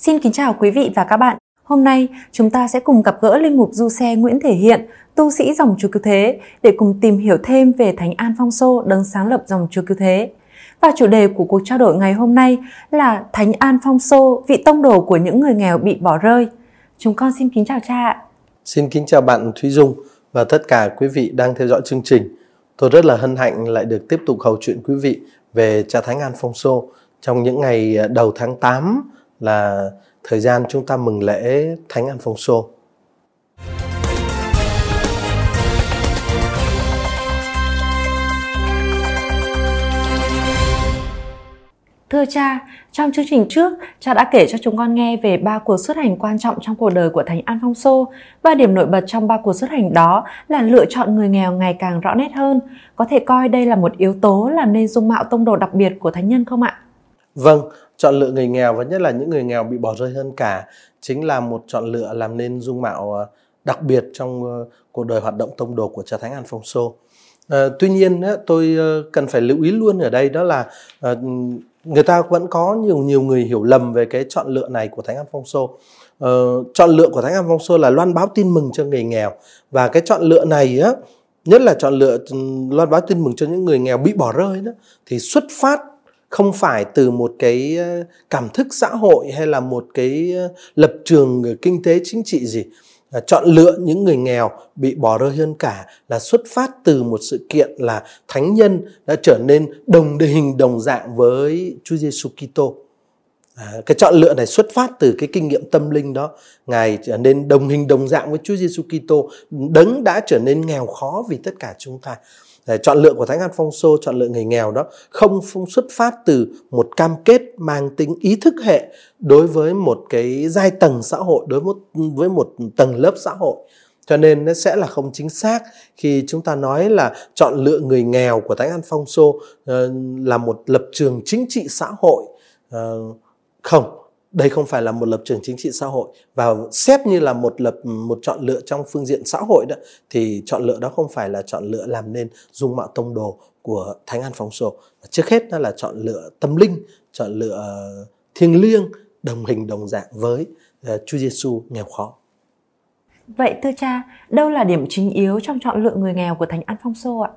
Xin kính chào quý vị và các bạn. Hôm nay chúng ta sẽ cùng gặp gỡ linh mục du xe Nguyễn Thể Hiện, tu sĩ dòng Chúa Cứu Thế để cùng tìm hiểu thêm về Thánh An Phong Sô đấng sáng lập dòng Chúa Cứu Thế. Và chủ đề của cuộc trao đổi ngày hôm nay là Thánh An Phong Sô, vị tông đồ của những người nghèo bị bỏ rơi. Chúng con xin kính chào cha Xin kính chào bạn Thúy Dung và tất cả quý vị đang theo dõi chương trình. Tôi rất là hân hạnh lại được tiếp tục hầu chuyện quý vị về cha Thánh An Phong Sô trong những ngày à, đầu tháng 8 là thời gian chúng ta mừng lễ Thánh An Phong Sô. Thưa cha, trong chương trình trước, cha đã kể cho chúng con nghe về ba cuộc xuất hành quan trọng trong cuộc đời của Thánh An Phong Sô và điểm nổi bật trong ba cuộc xuất hành đó là lựa chọn người nghèo ngày càng rõ nét hơn. Có thể coi đây là một yếu tố làm nên dung mạo tông đồ đặc biệt của thánh nhân không ạ? Vâng, chọn lựa người nghèo và nhất là những người nghèo bị bỏ rơi hơn cả chính là một chọn lựa làm nên dung mạo ờ, đặc biệt trong ờ, cuộc đời hoạt động tông đồ của cha Thánh Alfonso. À, tuy nhiên tôi cần phải lưu ý luôn ở đây đó là người ta vẫn có nhiều nhiều người hiểu lầm về cái chọn lựa này của Thánh Alfonso. Uh, chọn lựa của Thánh Alfonso là loan báo tin mừng cho người nghèo và cái chọn lựa này á nhất là chọn lựa ừ, loan báo tin mừng cho những người nghèo bị bỏ rơi đó thì xuất phát không phải từ một cái cảm thức xã hội hay là một cái lập trường kinh tế chính trị gì. À, chọn lựa những người nghèo bị bỏ rơi hơn cả là xuất phát từ một sự kiện là thánh nhân đã trở nên đồng hình đồng dạng với Chúa Giêsu Kitô. À, cái chọn lựa này xuất phát từ cái kinh nghiệm tâm linh đó. Ngài trở nên đồng hình đồng dạng với Chúa Giêsu Kitô đấng đã trở nên nghèo khó vì tất cả chúng ta chọn lựa của Thánh Alfonso, chọn lựa người nghèo đó không xuất phát từ một cam kết mang tính ý thức hệ đối với một cái giai tầng xã hội, đối với một, với một tầng lớp xã hội. Cho nên nó sẽ là không chính xác khi chúng ta nói là chọn lựa người nghèo của Thánh Alfonso uh, ờ, là một lập trường chính trị xã hội. Ờ, không, đây không phải là một lập trường chính trị xã hội. Và xét như là một lập một chọn lựa trong phương diện xã hội đó thì chọn lựa đó không phải là chọn lựa làm nên dung mạo tông đồ của thánh an phong sô. Trước hết đó là chọn lựa tâm linh chọn lựa thiêng liêng đồng hình đồng dạng với uh, Chúa Giêsu nghèo khó. Vậy thưa cha, đâu là điểm chính yếu trong chọn lựa người nghèo của Thánh An Phong Sô ạ?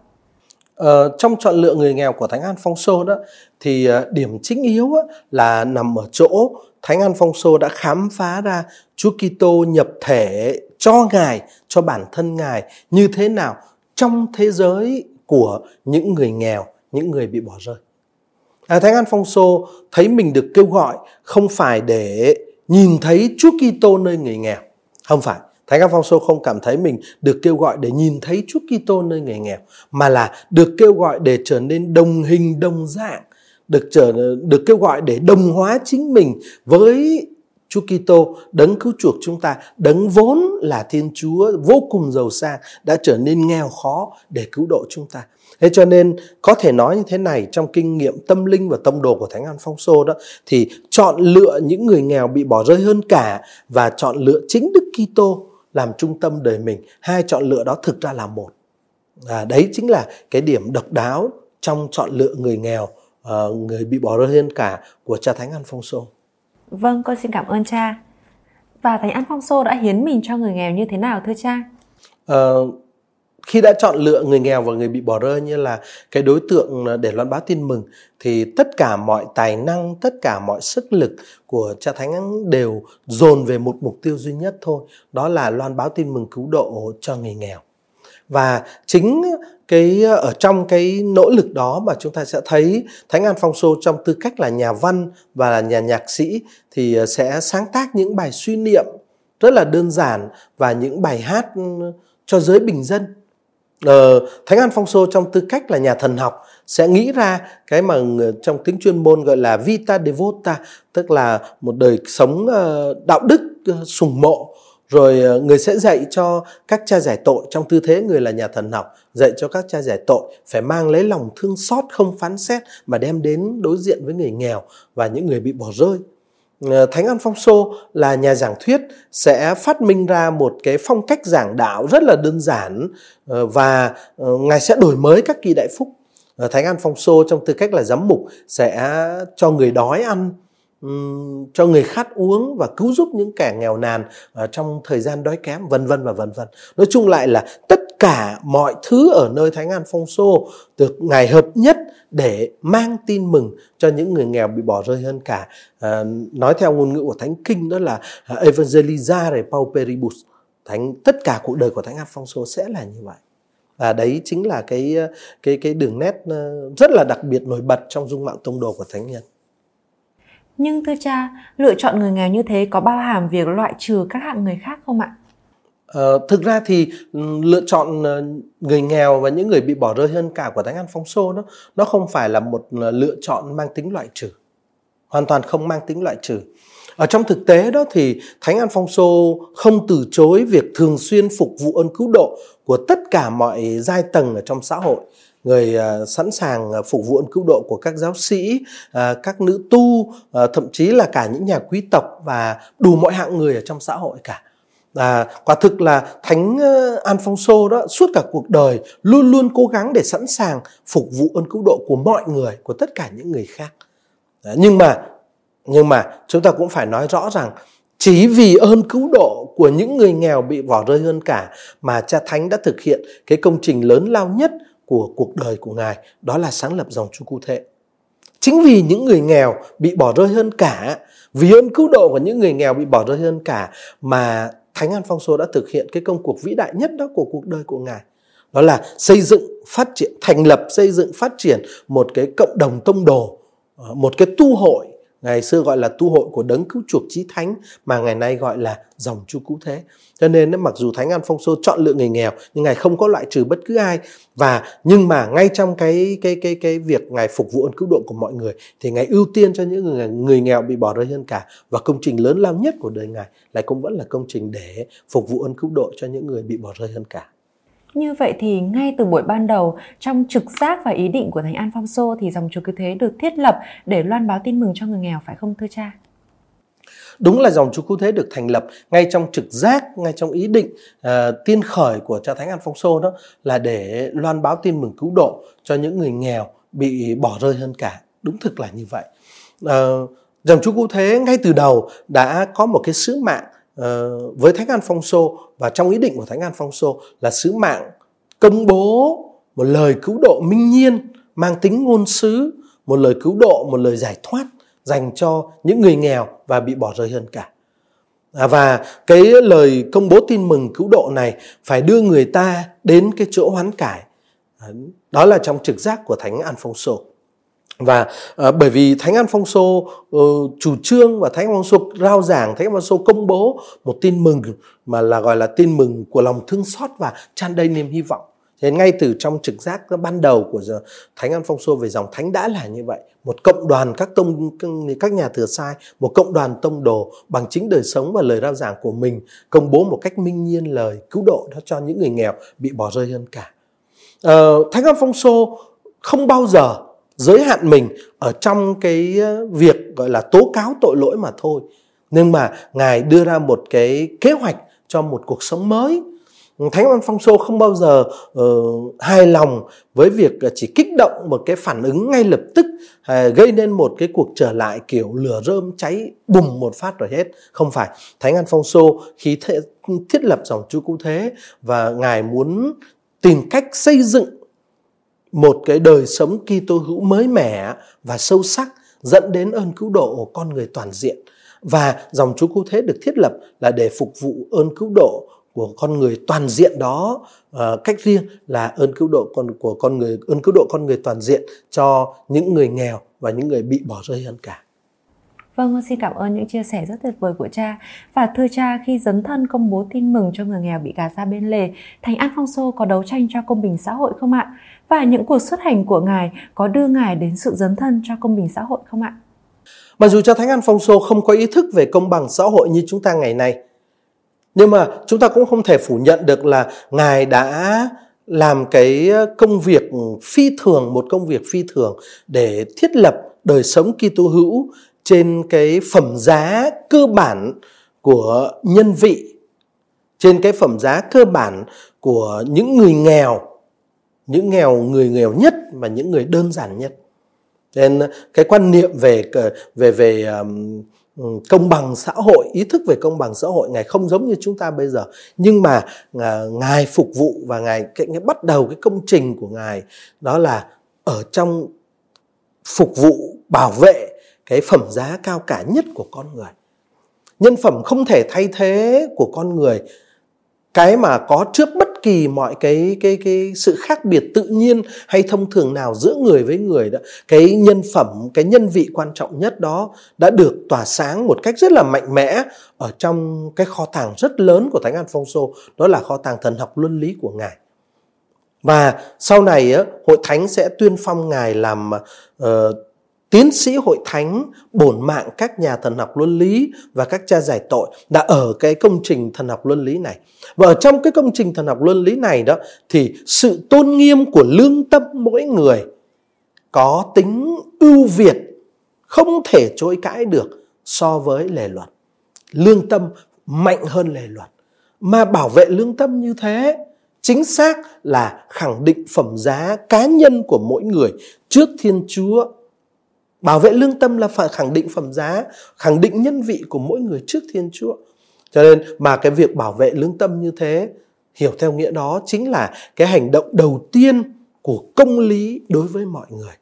Ờ, trong chọn lựa người nghèo của Thánh An Phong Sô đó thì uh, điểm chính yếu á, là nằm ở chỗ Thánh An Phong Sô đã khám phá ra Chúa Kitô nhập thể cho Ngài, cho bản thân Ngài như thế nào trong thế giới của những người nghèo, những người bị bỏ rơi. À, Thánh An Phong Sô thấy mình được kêu gọi không phải để nhìn thấy Chúa Kitô nơi người nghèo, không phải. Thánh An Phong Sô không cảm thấy mình được kêu gọi để nhìn thấy Chúa Kitô nơi người nghèo, mà là được kêu gọi để trở nên đồng hình đồng dạng được trở được kêu gọi để đồng hóa chính mình với Chúa Kitô đấng cứu chuộc chúng ta, đấng vốn là Thiên Chúa vô cùng giàu sang đã trở nên nghèo khó để cứu độ chúng ta. Thế cho nên có thể nói như thế này trong kinh nghiệm tâm linh và tông đồ của Thánh An Phong Sô đó thì chọn lựa những người nghèo bị bỏ rơi hơn cả và chọn lựa chính Đức Kitô làm trung tâm đời mình. Hai chọn lựa đó thực ra là một. À, đấy chính là cái điểm độc đáo trong chọn lựa người nghèo uh, người bị bỏ rơi hơn cả của cha Thánh Alfonso. Vâng, con xin cảm ơn cha. Và Thánh Alfonso đã hiến mình cho người nghèo như thế nào thưa cha? Uh, khi đã chọn lựa người nghèo và người bị bỏ rơi như là cái đối tượng để loan báo tin mừng thì tất cả mọi tài năng, tất cả mọi sức lực của cha thánh đều dồn về một mục tiêu duy nhất thôi, đó là loan báo tin mừng cứu độ cho người nghèo và chính cái ờ, ở trong cái nỗ lực đó mà chúng ta sẽ thấy Thánh An Phong Sô trong tư cách là nhà văn và là nhà nhạc sĩ thì ờ, sẽ sáng tác những bài suy niệm rất là đơn giản và những bài hát ừ, cho giới bình dân. Ờ, Thánh An Phong Sô trong tư cách là nhà thần học sẽ nghĩ ra cái mà trong tiếng chuyên môn gọi là vita devota tức là một đời sống ờ, đạo đức sùng mộ rồi ờ, người sẽ dạy cho các cha giải tội trong tư thế người là nhà thần học dạy cho các cha giải tội phải mang lấy lòng thương xót không phán xét mà đem đến đối diện với người nghèo và những người bị bỏ rơi ờ, Thánh Alfonso là nhà giảng thuyết sẽ phát minh ra một cái phong cách giảng đạo rất là đơn giản ờ, và ờ, ngài sẽ đổi mới các kỳ đại phúc. Thánh Alfonso trong tư cách là giám mục sẽ cho người đói ăn cho người khát uống và cứu giúp những kẻ nghèo nàn trong thời gian đói kém vân vân và vân vân. Nói chung lại là tất cả mọi thứ ở nơi Thánh An Phong Xô được ngài hợp nhất để mang tin mừng cho những người nghèo bị bỏ rơi hơn cả. À, nói theo ngôn ngữ của Thánh Kinh đó là à, Evangelizare pauperibus. Thánh tất cả cuộc đời của Thánh An Phong Xô sẽ là như vậy. Và đấy chính là cái à, cái cái đường nét à, rất là đặc biệt nổi bật trong dung mạo tông đồ của thánh nhân nhưng thưa cha, lựa chọn người nghèo như thế có bao hàm việc loại trừ các hạng người khác không ạ? Ờ, thực ra thì ừ, lựa chọn ờ, người nghèo và những người bị bỏ rơi hơn cả của Thánh An Phong Sô đó nó không phải là một ờ, lựa chọn mang tính loại trừ. Hoàn toàn không mang tính loại trừ. Ở trong thực tế đó thì Thánh An Phong Sô không từ chối việc thường xuyên phục vụ ơn cứu độ của tất cả mọi giai tầng ở trong xã hội người à, sẵn sàng à, phục vụ ơn cứu độ của các giáo sĩ, à, các nữ tu, thậm chí là cả những nhà quý tộc và đủ mọi hạng người ở trong xã hội cả. À, quả thực là thánh Alfonso đó suốt cả cuộc đời luôn luôn cố gắng để sẵn sàng phục vụ ơn cứu độ của mọi người của tất cả những người khác à, nhưng mà nhưng mà chúng ta cũng phải nói rõ rằng chỉ vì ơn cứu độ của những người nghèo bị bỏ rơi hơn cả mà cha thánh đã thực hiện cái công trình lớn lao nhất của cuộc đời của ngài, đó là sáng lập dòng chú cụ thể chính vì những người nghèo bị bỏ rơi hơn cả, vì ơn cứu độ của những người nghèo bị bỏ rơi hơn cả mà thánh an phong số đã thực hiện cái công cuộc vĩ đại nhất đó của cuộc đời của ngài. Đó là xây dựng, phát triển, thành lập, xây dựng, phát triển một cái cộng đồng tông đồ ờ, một cái tu hội ngày xưa gọi là tu hội của đấng cứu chuộc chí thánh mà ngày nay gọi là dòng chu cứu thế. Cho nên mặc dù thánh an phong sô chọn lựa người nghèo nhưng ngài không có loại trừ bất cứ ai. Và nhưng mà ngay trong cái cái cái cái việc ngài phục vụ ơn cứu độ của mọi người thì ngài ưu tiên cho những người, người nghèo bị bỏ rơi hơn cả. Và công trình lớn lao nhất của đời ngài lại cũng vẫn là công trình để phục vụ ơn cứu độ cho những người bị bỏ rơi hơn cả như vậy thì ngay từ buổi ban đầu, trong trực giác và ý định của Thánh An Phong Sô thì dòng chúa cứu thế được thiết lập để loan báo tin mừng cho người nghèo phải không thưa cha? Đúng là dòng chúa cứu thế được thành lập ngay trong trực giác, ngay trong ý định uh, tiên khởi của cha Thánh An Phong Sô đó là để loan báo tin mừng cứu độ cho những người nghèo bị bỏ rơi hơn cả. Đúng thực là như vậy. Uh, dòng chúa cứu thế ngay từ đầu đã có một cái sứ mạng uh, với Thánh An Phong Sô và trong ý định của Thánh An Phong Sô là sứ mạng công bố một lời cứu độ minh nhiên mang tính ngôn sứ, một lời cứu độ, một lời giải thoát dành cho những người nghèo và bị bỏ rơi hơn cả. À, và cái lời công bố tin mừng cứu độ này phải đưa người ta đến cái chỗ hoán cải. Đó là trong trực giác của Thánh An Phong Sô và uh, bởi vì thánh an phong sô uh, chủ trương và thánh an phong sô rao giảng thánh an phong sô công bố một tin mừng mà là gọi là tin mừng của lòng thương xót và tràn đầy niềm hy vọng Thế ngay từ trong trực giác ban đầu của Thánh An Phong Xô về dòng Thánh đã là như vậy. Một cộng đoàn các tông các nhà thừa sai, một cộng đoàn tông đồ bằng chính đời sống và lời rao giảng của mình công bố một cách minh nhiên lời cứu độ đó cho những người nghèo bị bỏ rơi hơn cả. Uh, Thánh An Phong Xô không bao giờ giới hạn mình ở trong cái ờ, việc gọi là tố cáo tội lỗi mà thôi. Nhưng mà ngài đưa ra một cái kế hoạch cho một cuộc sống mới. Thánh văn phong sô không bao giờ uh, hài lòng với việc chỉ kích động một cái phản ứng ngay lập tức uh, gây nên một cái cuộc trở lại kiểu lửa rơm cháy bùng một phát rồi hết. Không phải. Thánh an phong sô khi thiết lập dòng chú cũng thế và ngài muốn tìm cách xây dựng một cái đời sống Kitô hữu mới mẻ và sâu sắc dẫn đến ơn cứu độ của con người toàn diện và dòng Chúa Cứu Thế được thiết lập là để phục vụ ơn cứu độ của con người toàn diện đó uh, cách riêng là ơn cứu độ con của con người ơn cứu độ con người toàn diện cho những người nghèo và những người bị bỏ rơi hơn cả. Vâng, xin cảm ơn những chia sẻ rất tuyệt vời của cha. Và thưa cha, khi dấn thân công bố tin mừng cho người nghèo bị gạt ra bên lề, Thánh An Phong Sô có đấu tranh cho công bình xã hội không ạ? Và những cuộc xuất hành của Ngài có đưa Ngài đến sự dấn thân cho công bình xã hội không ạ? Mặc dù cha Thánh An Phong Sô không có ý thức về công bằng xã hội như chúng ta ngày nay, nhưng mà chúng ta cũng không thể phủ nhận được là Ngài đã làm cái công việc phi thường, một công việc phi thường để thiết lập đời sống Kitô hữu trên cái phẩm giá cơ bản của nhân vị trên cái phẩm giá cơ bản của những người nghèo những nghèo người nghèo nhất và những người đơn giản nhất. Nên cái quan niệm về ờ, về về um, công bằng xã hội ý thức về công bằng xã hội ngài không giống như chúng ta bây giờ. Nhưng mà ờ, ngài phục vụ và ngài cái, ngài bắt đầu cái công trình của ngài đó là ở trong phục vụ bảo vệ cái phẩm giá cao cả nhất của con người. Nhân phẩm không thể thay thế của con người. Cái mà có trước bất kỳ mọi cái cái cái sự khác biệt tự nhiên hay thông thường nào giữa người với người đó cái nhân phẩm cái nhân vị quan trọng nhất đó đã được tỏa sáng một cách rất là mạnh mẽ ở trong cái kho tàng rất lớn của thánh Alfonso đó là kho tàng thần học luân lý của ngài. Và sau này hội thánh sẽ tuyên phong ngài làm uh, tiến sĩ hội thánh bổn mạng các nhà thần học luân lý và các cha giải tội đã ở cái công trình thần học luân lý này. Và ở trong cái công trình thần học luân lý này đó, thì sự tôn nghiêm của lương tâm mỗi người có tính ưu việt, không thể chối cãi được so với lề luật. Lương tâm mạnh hơn lề luật. Mà bảo vệ lương tâm như thế, chính xác là khẳng định phẩm giá cá nhân của mỗi người trước thiên chúa bảo vệ lương tâm là phải khẳng định phẩm giá, khẳng định nhân vị của mỗi người trước thiên chúa. Cho nên mà cái việc bảo vệ lương tâm như thế, hiểu theo nghĩa đó chính là cái hành động đầu tiên của công lý đối với mọi người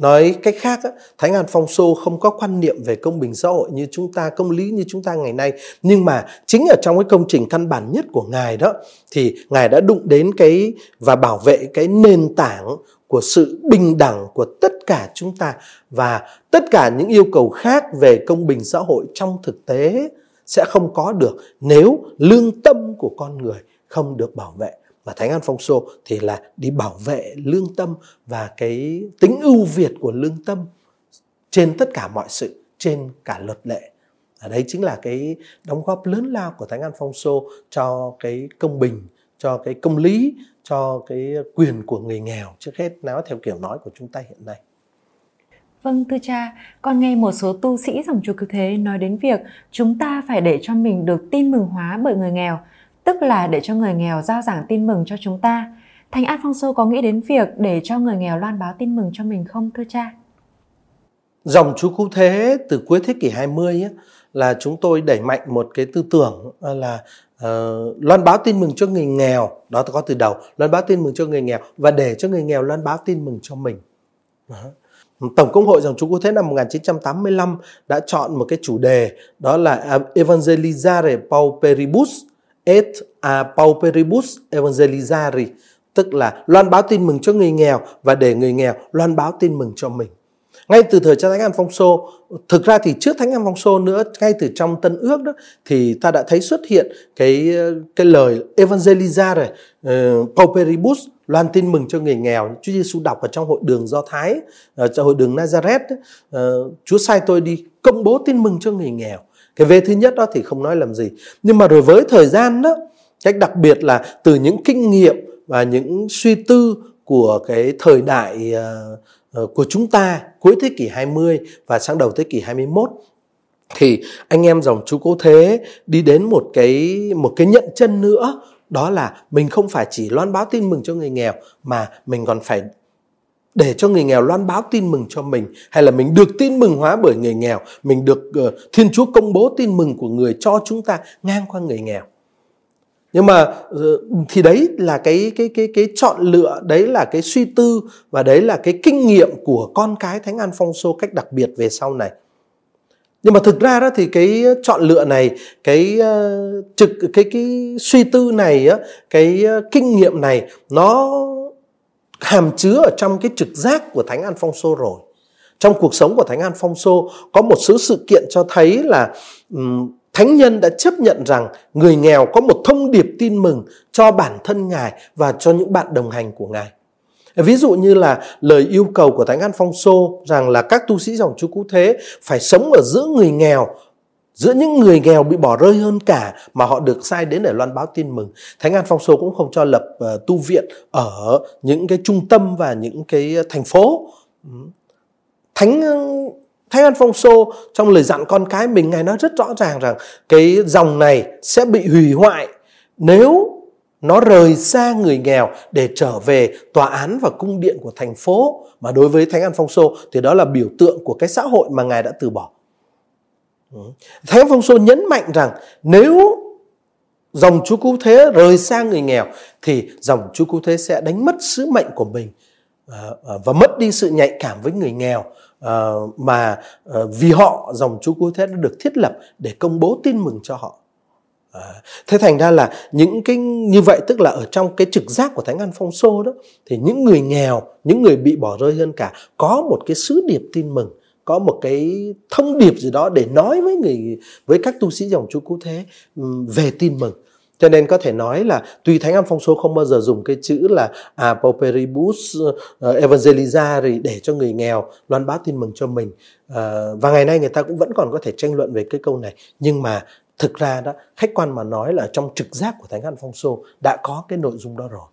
nói cách khác thánh an phong xô không có quan niệm về công bình xã hội như chúng ta, công lý như chúng ta ngày nay. Nhưng mà chính ở trong cái công trình căn bản nhất của ngài đó, thì ngài đã đụng đến cái và bảo vệ cái nền tảng của sự bình đẳng của tất cả chúng ta. Và tất cả những yêu cầu khác về công bình xã hội trong thực tế sẽ không có được nếu lương tâm của con người không được bảo vệ và thánh an phong xô thì là đi bảo vệ lương tâm và cái tính ưu việt của lương tâm trên tất cả mọi sự trên cả luật lệ. Ở đây chính là cái đóng góp lớn lao của thánh an phong xô cho cái công bình cho cái công lý cho cái quyền của người nghèo trước hết nói theo kiểu nói của chúng ta hiện nay. Vâng thưa cha, con nghe một số tu sĩ dòng chùa cứu thế nói đến việc chúng ta phải để cho mình được tin mừng hóa bởi người nghèo, tức là để cho người nghèo giao giảng tin mừng cho chúng ta. Thánh Alfonso có nghĩ đến việc để cho người nghèo loan báo tin mừng cho mình không thưa cha? Dòng chú cứu thế từ cuối thế kỷ 20 ấy, là chúng tôi đẩy mạnh một cái tư tưởng à, là uh, loan báo tin mừng cho người nghèo đó có từ đầu loan báo tin mừng cho người nghèo và để cho người nghèo loan báo tin mừng cho mình đó. Tổng Công hội Dòng chú Cứu Thế năm 1985 đã chọn một cái chủ đề đó là Evangelizare Pauperibus et a à, Pauperibus evangelizari, tức là loan báo tin mừng cho người nghèo và để người nghèo loan báo tin mừng cho mình. Ngay từ thời cha thánh an phong thực ra thì trước thánh an phong nữa ngay từ trong tân ước đó thì ta đã thấy xuất hiện cái cái lời evangelizare uh, pauperibus loan tin mừng cho người nghèo. Chúa Giêsu đọc ở trong hội đường Do Thái ở trong hội đường Nazareth uh, Chúa sai tôi đi công bố tin mừng cho người nghèo cái về thứ nhất đó thì không nói làm gì. Nhưng mà rồi với thời gian đó cách đặc biệt là từ những kinh nghiệm và những suy tư của cái thời đại uh, của chúng ta cuối thế kỷ 20 và sang đầu thế kỷ 21 thì anh em dòng chú cố thế đi đến một cái một cái nhận chân nữa. Đó là mình không phải chỉ loan báo tin mừng cho người nghèo mà mình còn phải để cho người nghèo loan báo tin mừng cho mình hay là mình được tin mừng hóa bởi người nghèo mình được uh, thiên chúa công bố tin mừng của người cho chúng ta ngang qua người nghèo. Nhưng mà ờ, thì đấy là cái cái cái cái chọn lựa đấy là cái suy tư và đấy là cái kinh nghiệm của con cái thánh an phong xô cách đặc biệt về sau này. Nhưng mà thực ra đó thì cái chọn lựa này cái uh, trực cái cái suy tư này á cái uh, kinh nghiệm này nó hàm chứa ở trong cái trực giác của thánh an phong xô rồi trong cuộc sống của thánh an phong xô có một số sự kiện cho thấy là um, Thánh nhân đã chấp nhận rằng người nghèo có một thông điệp tin mừng cho bản thân Ngài và cho những bạn đồng hành của Ngài. Ví dụ như là lời yêu cầu của Thánh An Phong Sô rằng là các tu sĩ dòng Chúa Cứu Thế phải sống ở giữa người nghèo, giữa những người nghèo bị bỏ rơi hơn cả mà họ được sai đến để loan báo tin mừng. Thánh An Phong Sô cũng không cho lập uh, tu viện ở những cái trung tâm và những cái thành phố. Thánh Thánh An Phong Sô trong lời dặn con cái mình Ngài nói rất rõ ràng rằng cái dòng này sẽ bị hủy hoại nếu nó rời xa người nghèo để trở về tòa án và cung điện của thành phố mà đối với Thánh An Phong Sô thì đó là biểu tượng của cái xã hội mà ngài đã từ bỏ. Thánh Phong Sô nhấn mạnh rằng nếu dòng Chúa Cứu Thế rời xa người nghèo thì dòng Chúa Cứu Thế sẽ đánh mất sứ mệnh của mình ờ, ờ, và mất đi sự nhạy cảm với người nghèo ờ, mà vì họ dòng Chúa Cứu Thế đã được thiết lập để công bố tin mừng cho họ. thế thành ra là những cái như vậy tức là ở trong cái trực giác của Thánh an phong xô đó thì những người nghèo, những người bị bỏ rơi hơn cả có một cái sứ điệp tin mừng có một cái thông điệp gì đó để nói với người, với các tu sĩ dòng Chúa Cứu Thế về tin mừng. Cho nên có thể nói là tuy thánh âm phong số không bao giờ dùng cái chữ là à pauperibus ờ, ờ, evangeliza để cho người nghèo loan báo tin mừng cho mình. Ờ, và ngày nay người ta cũng vẫn còn có thể tranh luận về cái câu này. Nhưng mà thực ra đó, khách quan mà nói là trong trực giác của thánh Alfonso đã có cái nội dung đó rồi.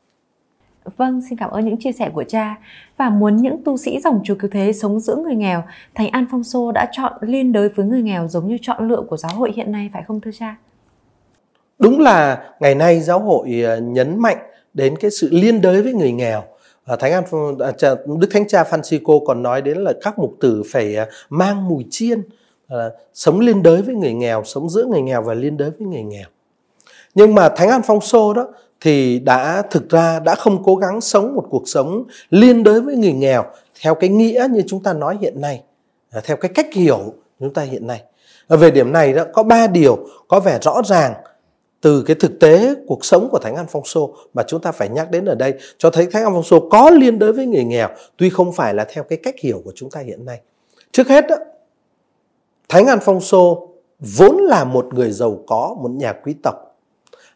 Vâng, xin cảm ơn những chia sẻ của cha. Và muốn những tu sĩ dòng chúa cứu thế sống giữa người nghèo, Thánh Sô đã chọn liên đới với người nghèo giống như chọn lựa của giáo hội hiện nay phải không thưa cha? Đúng là ngày nay giáo hội ờ, nhấn mạnh đến cái sự liên đới với người nghèo. Ờ, Thánh An à, Đức Thánh Cha Francisco còn nói đến là các mục tử phải ờ, mang mùi chiên, sống liên đới với người nghèo, sống giữa người nghèo và liên đới với người nghèo. Nhưng mà Thánh An Phong Sô đó thì đã thực ra đã không cố gắng sống một cuộc sống liên đới với người nghèo theo cái nghĩa như chúng ta nói hiện nay, à, theo cái cách hiểu chúng ta hiện nay. Về điểm này đó có ba điều có vẻ rõ ràng từ cái thực tế cuộc sống của Thánh Alfonso mà chúng ta phải nhắc đến ở đây cho thấy Thánh Alfonso có liên đới với người nghèo tuy không phải là theo cái cách hiểu của chúng ta hiện nay. Trước hết đó, Thánh Alfonso vốn là một người giàu có, một nhà quý tộc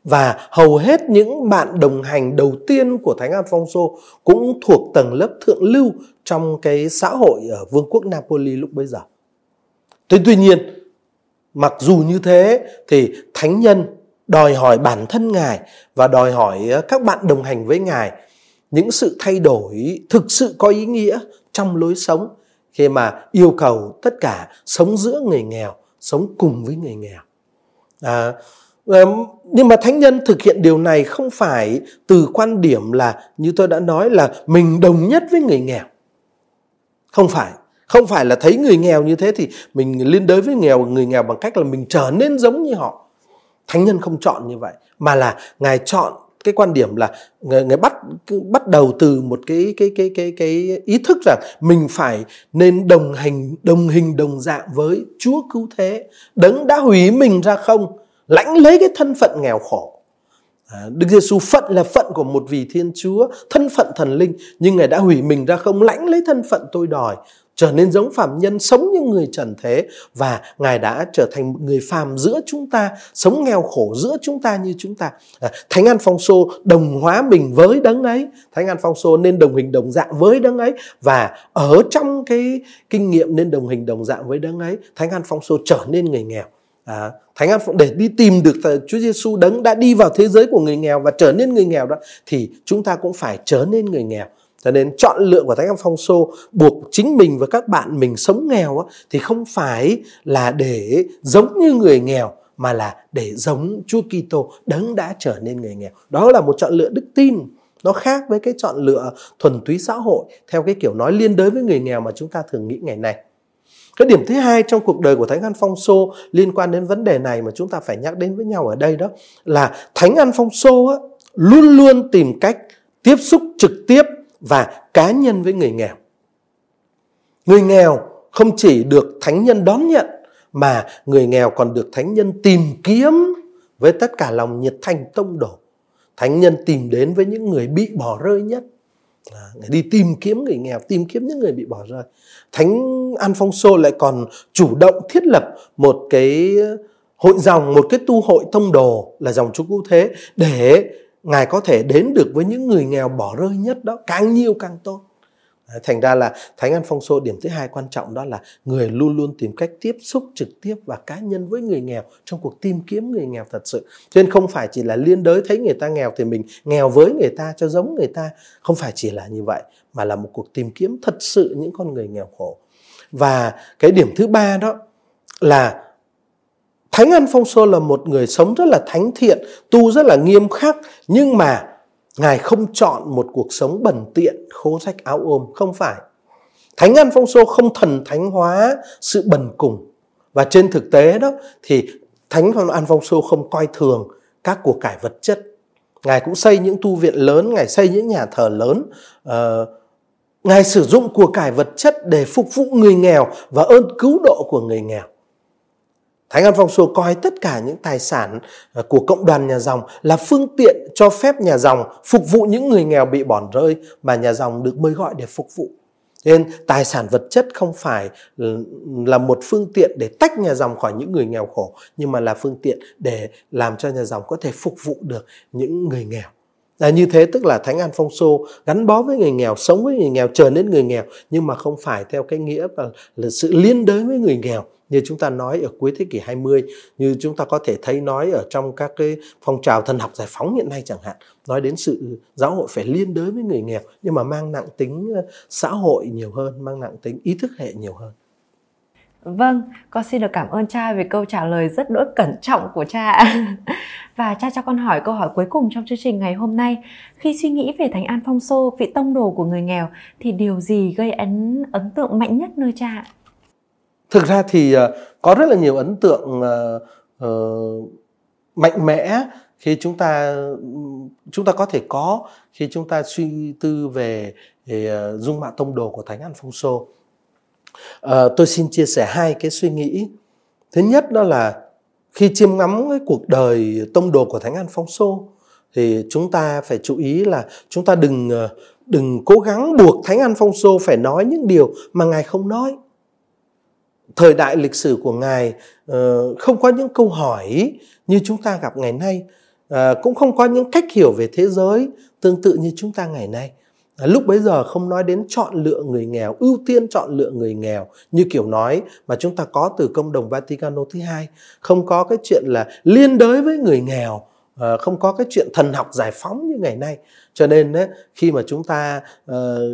và hầu hết những bạn đồng hành đầu tiên của Thánh Alfonso cũng thuộc tầng lớp thượng lưu trong cái xã hội ở vương quốc Napoli lúc bấy giờ. Thế tuy nhiên, mặc dù như thế thì thánh nhân đòi hỏi bản thân ngài và đòi hỏi ờ, các bạn đồng hành với ngài những sự thay đổi thực sự có ý nghĩa trong lối sống khi mà yêu cầu tất cả sống giữa người nghèo sống cùng với người nghèo à, Ờ, nhưng mà thánh nhân thực hiện điều này không phải từ quan điểm là như tôi đã nói là mình đồng nhất với người nghèo. Không phải. Không phải là thấy người nghèo như thế thì mình liên đới với nghèo người nghèo bằng cách là mình trở nên giống như họ. Thánh nhân không chọn như vậy mà là ngài chọn cái quan điểm là người, người bắt bắt đầu từ một cái cái cái cái cái ý thức rằng mình phải nên đồng hành đồng hình đồng dạng với Chúa cứu thế. Đấng đã hủy mình ra không? Lãnh lấy cái thân phận nghèo khổ. À, Đức Giêsu phận là phận của một vị Thiên Chúa, thân phận thần linh, nhưng Ngài đã hủy mình ra không lãnh lấy thân phận tôi đòi, trở nên giống phạm nhân sống như người trần thế và ngài đã trở thành một người phàm giữa chúng ta sống nghèo khổ giữa chúng ta như chúng ta. À, thánh an phong sô đồng hóa mình với đấng ấy. Thánh an phong sô nên đồng hình đồng dạng với đấng ấy và ở trong cái kinh nghiệm nên đồng hình đồng dạng với đấng ấy thánh an phong sô trở nên người nghèo. À, Thánh An để đi tìm được Chúa Giêsu đấng đã đi vào thế giới của người nghèo và trở nên người nghèo đó thì chúng ta cũng phải trở nên người nghèo cho nên chọn lựa của Thánh an Phong Sô buộc chính mình và các bạn mình sống nghèo á, thì không phải là để giống như người nghèo mà là để giống Chúa Kitô đấng đã trở nên người nghèo. Đó là một chọn lựa đức tin. Nó khác với cái chọn lựa thuần túy xã hội theo cái kiểu nói liên đới với người nghèo mà chúng ta thường nghĩ ngày nay. Cái điểm thứ hai trong cuộc đời của Thánh An Phong Sô liên quan đến vấn đề này mà chúng ta phải nhắc đến với nhau ở đây đó là Thánh An Phong Sô á, luôn luôn tìm cách tiếp xúc trực tiếp và cá nhân với người nghèo. Người nghèo không chỉ được thánh nhân đón nhận mà người nghèo còn được thánh nhân tìm kiếm với tất cả lòng nhiệt thành tông đổ. Thánh nhân tìm đến với những người bị bỏ rơi nhất. À, đi tìm kiếm người nghèo, tìm kiếm những người bị bỏ rơi. Thánh Alfonso lại còn chủ động thiết lập một cái ờ, hội dòng, một cái tu hội thông đồ là dòng chúa cứu thế để Ngài có thể đến được với những người nghèo bỏ rơi nhất đó, càng nhiều càng tốt. Thành ra là Thánh An Phong Sô điểm thứ hai quan trọng đó là người luôn luôn tìm cách tiếp xúc trực tiếp và cá nhân với người nghèo trong cuộc tìm kiếm người nghèo thật sự. Cho nên không phải chỉ là liên đới thấy người ta nghèo thì mình nghèo với người ta cho giống người ta. Không phải chỉ là như vậy mà là một cuộc tìm kiếm thật sự những con người nghèo khổ. Và cái điểm thứ ba đó là Thánh an phong sô là một người sống rất là thánh thiện, tu rất là nghiêm khắc, nhưng mà Ngài không chọn một cuộc sống bẩn tiện, khố rách áo ôm, không phải. Thánh An Phong Sô không thần thánh hóa sự bần cùng. Và trên thực tế đó thì Thánh An Phong Sô không coi thường các của cải vật chất. Ngài cũng xây những tu viện lớn, Ngài xây những nhà thờ lớn. Uh, Ngài sử dụng của cải vật chất để phục vụ người nghèo và ơn cứu độ của người nghèo. Thánh Sô coi tất cả những tài sản ờ, của cộng đoàn nhà dòng là phương tiện cho phép nhà dòng phục vụ những người nghèo bị bỏ rơi mà nhà dòng được mời gọi để phục vụ. Nên tài sản vật chất không phải ừ, là một phương tiện để tách nhà dòng khỏi những người nghèo khổ, nhưng mà là phương tiện để làm cho nhà dòng có thể phục vụ được những người nghèo. À, như thế tức là Thánh Alfonso gắn bó với người nghèo, sống với người nghèo, trở nên người nghèo, nhưng mà không phải theo cái nghĩa là, là sự liên đới với người nghèo. Như chúng ta nói ở cuối thế kỷ 20 như chúng ta có thể thấy nói ở trong các cái phong trào thần học giải phóng hiện nay chẳng hạn nói đến sự giáo hội phải liên đới với người nghèo nhưng mà mang nặng tính ờ, xã hội nhiều hơn mang nặng tính ý thức hệ nhiều hơn. Vâng, con xin được cảm ơn cha về câu trả lời rất đỗi cẩn trọng của cha. Và cha cho con hỏi câu hỏi cuối cùng trong chương trình ngày hôm nay. Khi suy nghĩ về Thánh An Phong Sô, vị tông đồ của người nghèo, thì điều gì gây ấn ấn tượng mạnh nhất nơi cha? thực ra thì ờ, có rất là nhiều ấn tượng uh, mạnh mẽ khi chúng ta chúng ta có thể có khi chúng ta suy tư về, về dung mạo tông đồ của thánh An Phong Sô. Ờ, tôi xin chia sẻ hai cái suy nghĩ. Thứ nhất đó là khi chiêm ngắm cái cuộc đời tông đồ của thánh an phong xô thì chúng ta phải chú ý là chúng ta đừng ờ, đừng cố gắng buộc thánh an phong xô phải nói những điều mà ngài không nói thời đại lịch sử của ngài ờ, không có những câu hỏi như chúng ta gặp ngày nay cũng không có những cách hiểu về thế giới tương tự như chúng ta ngày nay lúc bấy giờ không nói đến chọn lựa người nghèo, ưu tiên chọn lựa người nghèo, như kiểu nói mà chúng ta có từ công đồng Vaticano thứ hai. Không có cái chuyện là liên đới với người nghèo ờ, không có cái chuyện thần học giải phóng như ngày nay. Cho nên khi mà chúng ta ờ,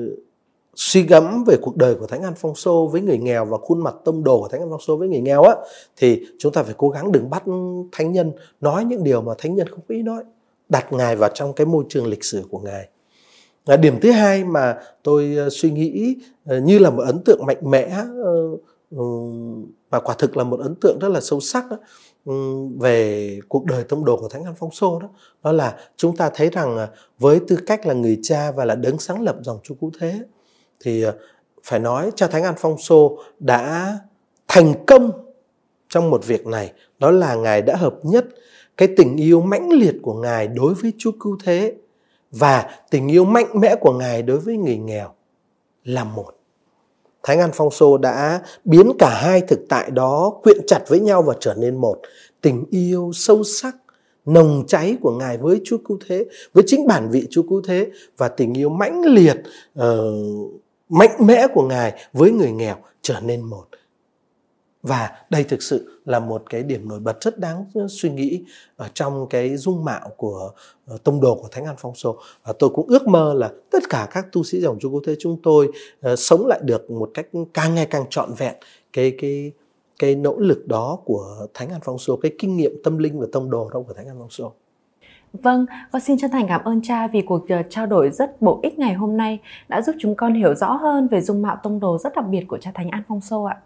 suy gẫm về cuộc đời của Thánh Alfonso với người nghèo và khuôn mặt tông đồ của Thánh Alfonso với người nghèo á, thì chúng ta phải cố gắng đừng bắt thánh nhân nói những điều mà thánh nhân không ý nói. Đặt ngài vào trong cái môi trường lịch sử của ngài điểm thứ hai mà tôi uh, suy nghĩ uh, như là một ấn tượng mạnh mẽ ờ, ừ, uh, và quả thực là một ấn tượng rất là sâu sắc đó, ừ, về cuộc đời tông đồ của Thánh Alfonso đó đó là chúng ta thấy rằng à, với tư cách là người cha và là đấng sáng lập dòng Chúa Cứu Thế thì phải nói cha thánh Alfonso đã thành công trong một việc này. Đó là ngài đã hợp nhất cái tình yêu mãnh liệt của ngài đối với Chúa cứu thế và tình yêu mạnh mẽ của ngài đối với người nghèo là một. Thánh sô đã biến cả hai thực tại đó quyện chặt với nhau và trở nên một. Tình yêu sâu sắc, nồng cháy của Ngài với Chúa Cứu Thế, với chính bản vị Chúa Cứu Thế và tình yêu mãnh liệt uh, mạnh mẽ của Ngài với người nghèo trở nên một. Và đây thực sự là một cái điểm nổi bật rất đáng suy nghĩ ở trong cái dung mạo của ờ, tông đồ của Thánh Alfonso. Và tôi cũng ước mơ là tất cả các tu sĩ dòng Chúa Cứu Thế chúng tôi uh, sống lại được một cách càng ngày càng trọn vẹn cái cái cái nỗ lực đó của Thánh Alfonso, cái kinh nghiệm tâm linh và tông đồ đó của Thánh Alfonso. Vâng, con xin chân thành cảm ơn cha vì cuộc ờ, trao đổi rất bổ ích ngày hôm nay đã giúp chúng con hiểu rõ hơn về dung mạo tông đồ rất đặc biệt của cha Thánh An Phong Sô ạ.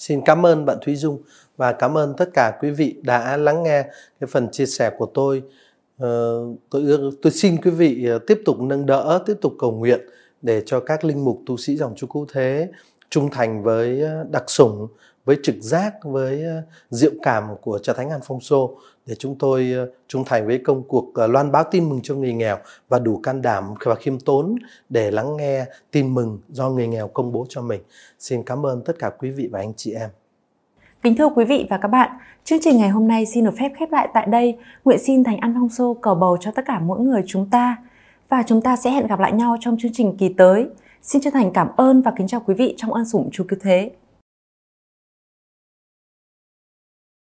Xin cảm ơn bạn Thúy Dung và cảm ơn tất cả quý vị đã lắng nghe cái phần chia sẻ của tôi. Ờ, tôi tôi xin quý vị ờ, tiếp tục nâng đỡ, tiếp tục cầu nguyện để cho các linh mục tu sĩ dòng chú Cứu Thế trung thành với ờ, đặc sủng, với trực giác, với ờ, diệu cảm của cha Thánh An Phong Sô để chúng tôi ờ, trung thành với công cuộc ờ, loan báo tin mừng cho người nghèo và đủ can đảm và khiêm tốn để lắng nghe tin mừng do người nghèo công bố cho mình. Xin cảm ơn tất cả quý vị và anh chị em. Kính thưa quý vị và các bạn, chương trình ngày hôm nay xin được phép khép lại tại đây. Nguyện xin Thánh An Phong Sô cầu bầu cho tất cả mỗi người chúng ta. Và chúng ta sẽ hẹn gặp lại nhau trong chương trình kỳ tới. Xin chân thành cảm ơn và kính chào quý vị trong ân sủng Chúa Cứu Thế.